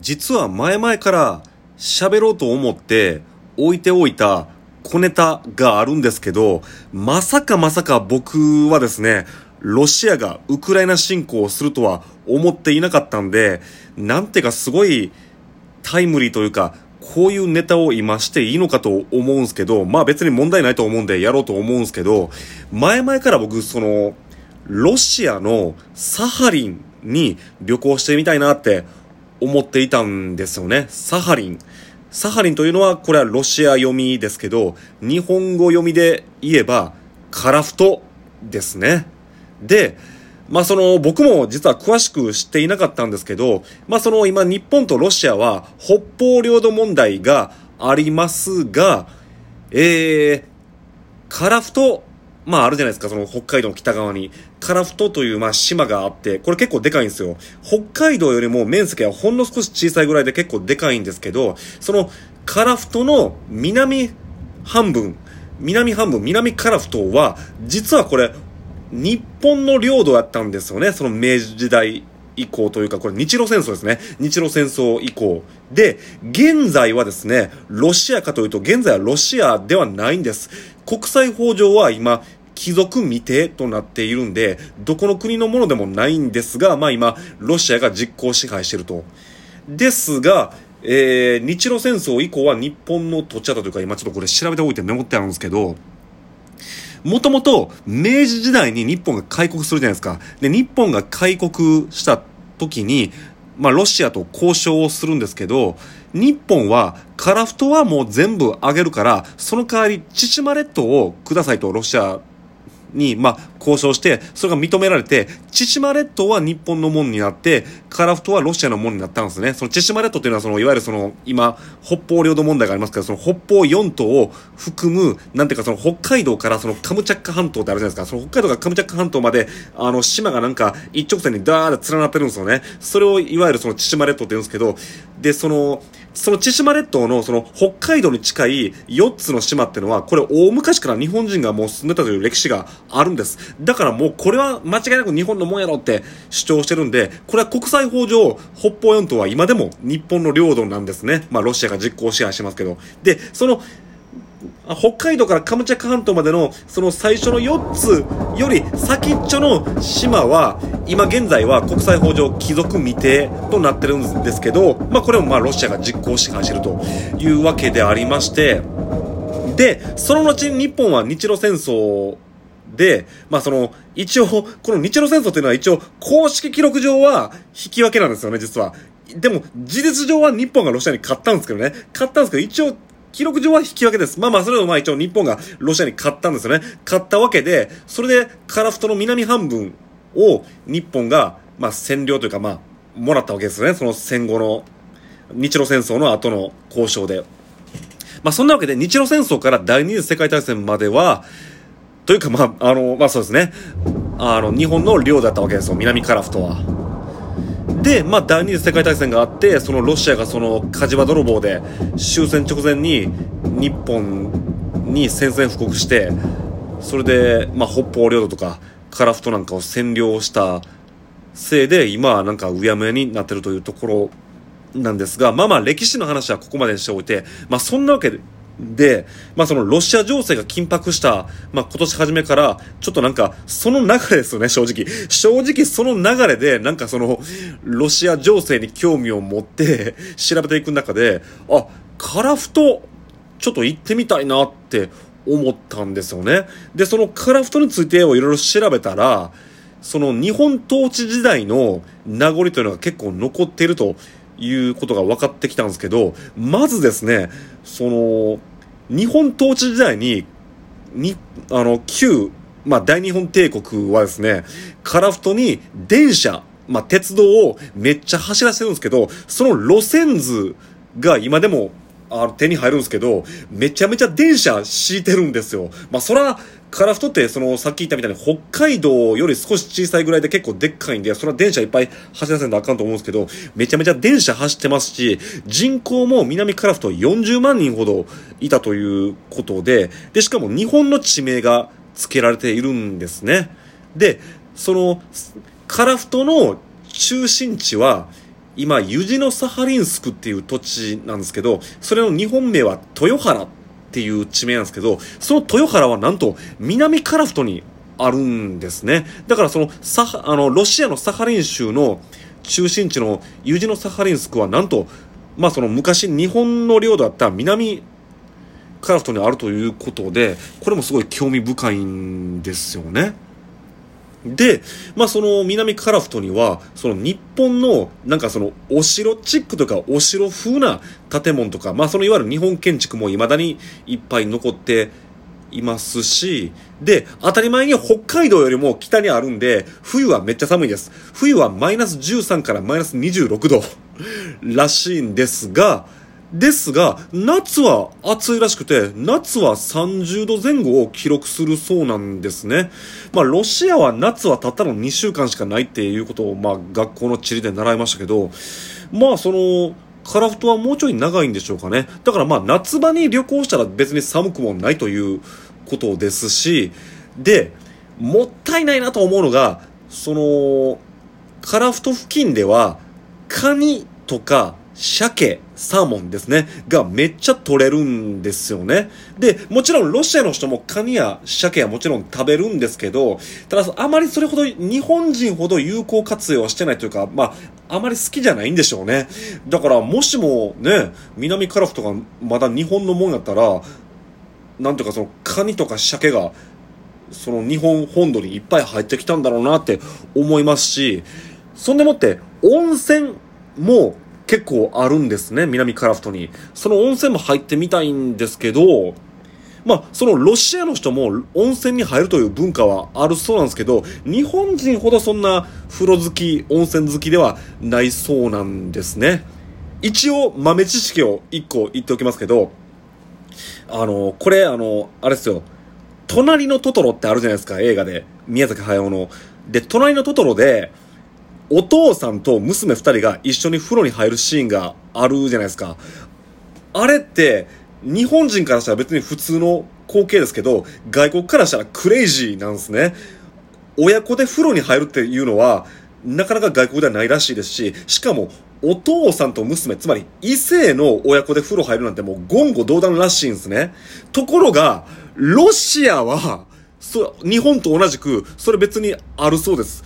実は前々から喋ろうと思って置いておいた小ネタがあるんですけど、まさかまさか僕はですね、ロシアがウクライナ侵攻をするとは思っていなかったんで、なんてかすごいタイムリーというか、こういうネタを今していいのかと思うんですけど、まあ別に問題ないと思うんでやろうと思うんですけど、前々から僕その、ロシアのサハリンに旅行してみたいなって思っていたんですよね。サハリン。サハリンというのは、これはロシア読みですけど、日本語読みで言えば、カラフトですね。で、まあその、僕も実は詳しく知っていなかったんですけど、まあその今日本とロシアは北方領土問題がありますが、えー、カラフトまああるじゃないですか、その北海道の北側に。カラフトというまあ島があって、これ結構でかいんですよ。北海道よりも面積はほんの少し小さいぐらいで結構でかいんですけど、そのカラフトの南半分、南半分、南カラフトは、実はこれ、日本の領土だったんですよね、その明治時代以降というか、これ日露戦争ですね。日露戦争以降。で、現在はですね、ロシアかというと、現在はロシアではないんです。国際法上は今、貴族未定となっているんで、どこの国のものでもないんですが、まあ今、ロシアが実効支配してると。ですが、えー、日露戦争以降は日本の土地だったというか、今ちょっとこれ調べておいてメモってあるんですけど、もともと明治時代に日本が開国するじゃないですか。で、日本が開国した時に、まあ、ロシアと交渉をするんですけど、日本は、カラフトはもう全部あげるから、その代わり、千島列島をくださいとロシアに、まあ、交渉して、それが認められて、千島列島は日本のものになって、カラフトはロシアのものになったんですね。その千島列島っていうのは、その、いわゆるその、今、北方領土問題がありますけど、その北方四島を含む、なんていうかその北海道からそのカムチャッカ半島ってあるじゃないですか。その北海道からカムチャッカ半島まで、あの、島がなんか一直線にダーって連なってるんですよね。それを、いわゆるその千島列島って言うんですけど、で、その、その千島列島のその北海道に近い4つの島ってのは、これ大昔から日本人がもう住んでたという歴史があるんです。だからもうこれは間違いなく日本のもんやろって主張してるんで、これは国際法上、北方四島は今でも日本の領土なんですね。まあロシアが実効支配してますけど。で、その、北海道からカムチャック半島までのその最初の4つより先っちょの島は今現在は国際法上貴族未定となってるんですけど、まあこれもまあロシアが実効支配してるというわけでありまして、で、その後日本は日露戦争で、まあその、一応、この日露戦争というのは一応、公式記録上は引き分けなんですよね、実は。でも、事実上は日本がロシアに勝ったんですけどね。勝ったんですけど、一応、記録上は引き分けです。まあまあ、それでもまあ一応日本がロシアに勝ったんですよね。勝ったわけで、それでカラフトの南半分を日本が、まあ占領というかまあ、もらったわけですね。その戦後の、日露戦争の後の交渉で。まあそんなわけで、日露戦争から第二次世界大戦までは、というかまあ、あの、まあそうですね。あの、日本の領だったわけですよ。南カラフトは。で、まあ、第二次世界大戦があって、そのロシアがその火事場泥棒で終戦直前に日本に宣戦布告して、それで、まあ、北方領土とかカラフトなんかを占領したせいで、今はなんかうやむやになってるというところなんですが、まあまあ歴史の話はここまでにしておいて、まあそんなわけで、で、まあそのロシア情勢が緊迫した、まあ今年初めから、ちょっとなんか、その流れですよね、正直。正直その流れで、なんかその、ロシア情勢に興味を持って調べていく中で、あ、カラフト、ちょっと行ってみたいなって思ったんですよね。で、そのカラフトについてをいろいろ調べたら、その日本統治時代の名残というのが結構残っているということが分かってきたんですけど、まずですね、その、日本統治時代に、に、あの、旧、まあ、大日本帝国はですね、カラフトに電車、まあ、鉄道をめっちゃ走らせるんですけど、その路線図が今でもあの手に入るんですけど、めちゃめちゃ電車敷いてるんですよ。まあ、そら、カラフトって、その、さっき言ったみたいに、北海道より少し小さいぐらいで結構でっかいんで、それは電車いっぱい走らせなあかんと思うんですけど、めちゃめちゃ電車走ってますし、人口も南カラフト40万人ほどいたということで、で、しかも日本の地名が付けられているんですね。で、その、カラフトの中心地は、今、ユジノサハリンスクっていう土地なんですけど、それの日本名は豊原っていう地名なんですけど、その豊原はなんと南カラフトにあるんですね。だからそのサハ、あの、ロシアのサハリン州の中心地のユジノサハリンスクはなんと、まあその昔日本の領土だった南カラフトにあるということで、これもすごい興味深いんですよね。で、まあその南カラフトには、その日本のなんかそのお城チックとかお城風な建物とか、まあそのいわゆる日本建築も未だにいっぱい残っていますし、で、当たり前に北海道よりも北にあるんで、冬はめっちゃ寒いです。冬はマイナス13からマイナス26度らしいんですが、ですが、夏は暑いらしくて、夏は30度前後を記録するそうなんですね。まあ、ロシアは夏はたったの2週間しかないっていうことを、まあ、学校の地理で習いましたけど、まあ、その、カラフトはもうちょい長いんでしょうかね。だからまあ、夏場に旅行したら別に寒くもないということですし、で、もったいないなと思うのが、その、カラフト付近では、カニとか鮭、サーモンですね、がめっちゃ取れるんですよね。で、もちろんロシアの人もカニや鮭はもちろん食べるんですけど、ただあまりそれほど日本人ほど有効活用はしてないというか、まあ、あまり好きじゃないんでしょうね。だからもしもね、南カラフとかまだ日本のもんやったら、なんていうかそのカニとか鮭が、その日本本土にいっぱい入ってきたんだろうなって思いますし、そんでもって温泉も結構あるんですね、南カラフトに。その温泉も入ってみたいんですけど、まあ、そのロシアの人も温泉に入るという文化はあるそうなんですけど、日本人ほどそんな風呂好き、温泉好きではないそうなんですね。一応豆知識を一個言っておきますけど、あの、これあの、あれですよ、隣のトトロってあるじゃないですか、映画で。宮崎駿の。で、隣のトトロで、お父さんと娘二人が一緒に風呂に入るシーンがあるじゃないですか。あれって、日本人からしたら別に普通の光景ですけど、外国からしたらクレイジーなんですね。親子で風呂に入るっていうのは、なかなか外国ではないらしいですし、しかも、お父さんと娘、つまり異性の親子で風呂入るなんてもう言語道断らしいんですね。ところが、ロシアは、そ日本と同じく、それ別にあるそうです。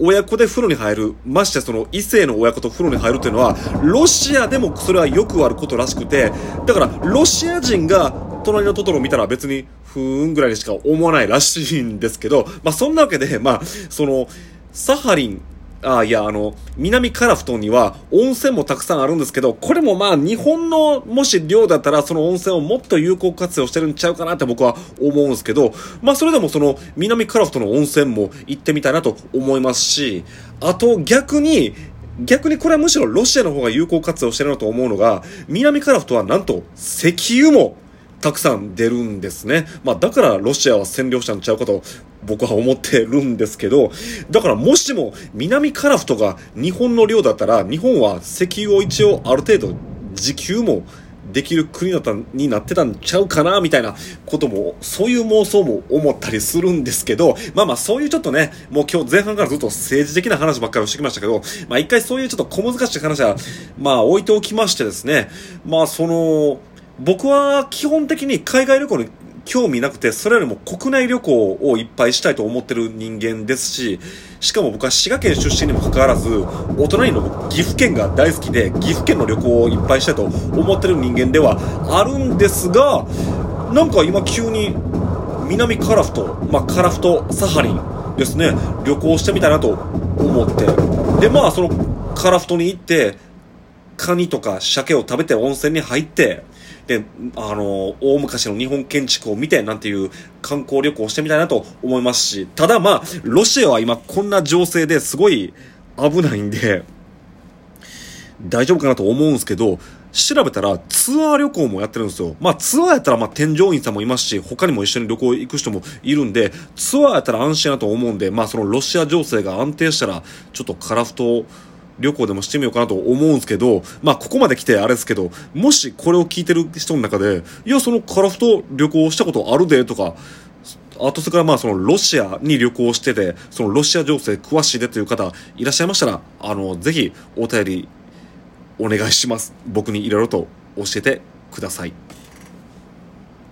親子で風呂に入る、ましてその異性の親子と風呂に入るっていうのは、ロシアでもそれはよくあることらしくて、だからロシア人が隣のトトロを見たら別に、ふーんぐらいにしか思わないらしいんですけど、まあそんなわけで、まあ、その、サハリンあいや、あの、南カラフトには温泉もたくさんあるんですけど、これもまあ日本のもし寮だったらその温泉をもっと有効活用してるんちゃうかなって僕は思うんですけど、まあそれでもその南カラフトの温泉も行ってみたいなと思いますし、あと逆に、逆にこれはむしろロシアの方が有効活用してるなと思うのが、南カラフトはなんと石油もたくさん出るんですね。まあだからロシアは占領したんちゃうかと僕は思ってるんですけど、だからもしも南カラフトが日本の領だったら、日本は石油を一応ある程度自給もできる国だったになってたんちゃうかなみたいなことも、そういう妄想も思ったりするんですけど、まあまあそういうちょっとね、もう今日前半からずっと政治的な話ばっかりをしてきましたけど、まあ一回そういうちょっと小難しい話は、まあ置いておきましてですね、まあその、僕は基本的に海外旅行に興味なくて、それよりも国内旅行をいっぱいしたいと思ってる人間ですし、しかも僕は滋賀県出身にもかかわらず、お隣の岐阜県が大好きで、岐阜県の旅行をいっぱいしたいと思ってる人間ではあるんですが、なんか今急に南カラフト、まあ、カラフトサハリンですね、旅行してみたいなと思って、で、まあそのカラフトに行って、カニとか鮭を食べて温泉に入って、で、あの、大昔の日本建築を見て、なんていう観光旅行をしてみたいなと思いますし、ただまあ、ロシアは今こんな情勢ですごい危ないんで、大丈夫かなと思うんですけど、調べたらツアー旅行もやってるんですよ。まあツアーやったらまあ添乗員さんもいますし、他にも一緒に旅行行く人もいるんで、ツアーやったら安心だと思うんで、まあそのロシア情勢が安定したら、ちょっとカラフト旅行でもしてみようかなと思うんですけど、まあ、ここまで来てあれですけど、もしこれを聞いてる人の中で、いや、そのカラフト旅行したことあるで、とか、あとそれからまあそのロシアに旅行してて、そのロシア情勢詳しいでという方いらっしゃいましたら、あの、ぜひお便りお願いします。僕にいろいろと教えてください。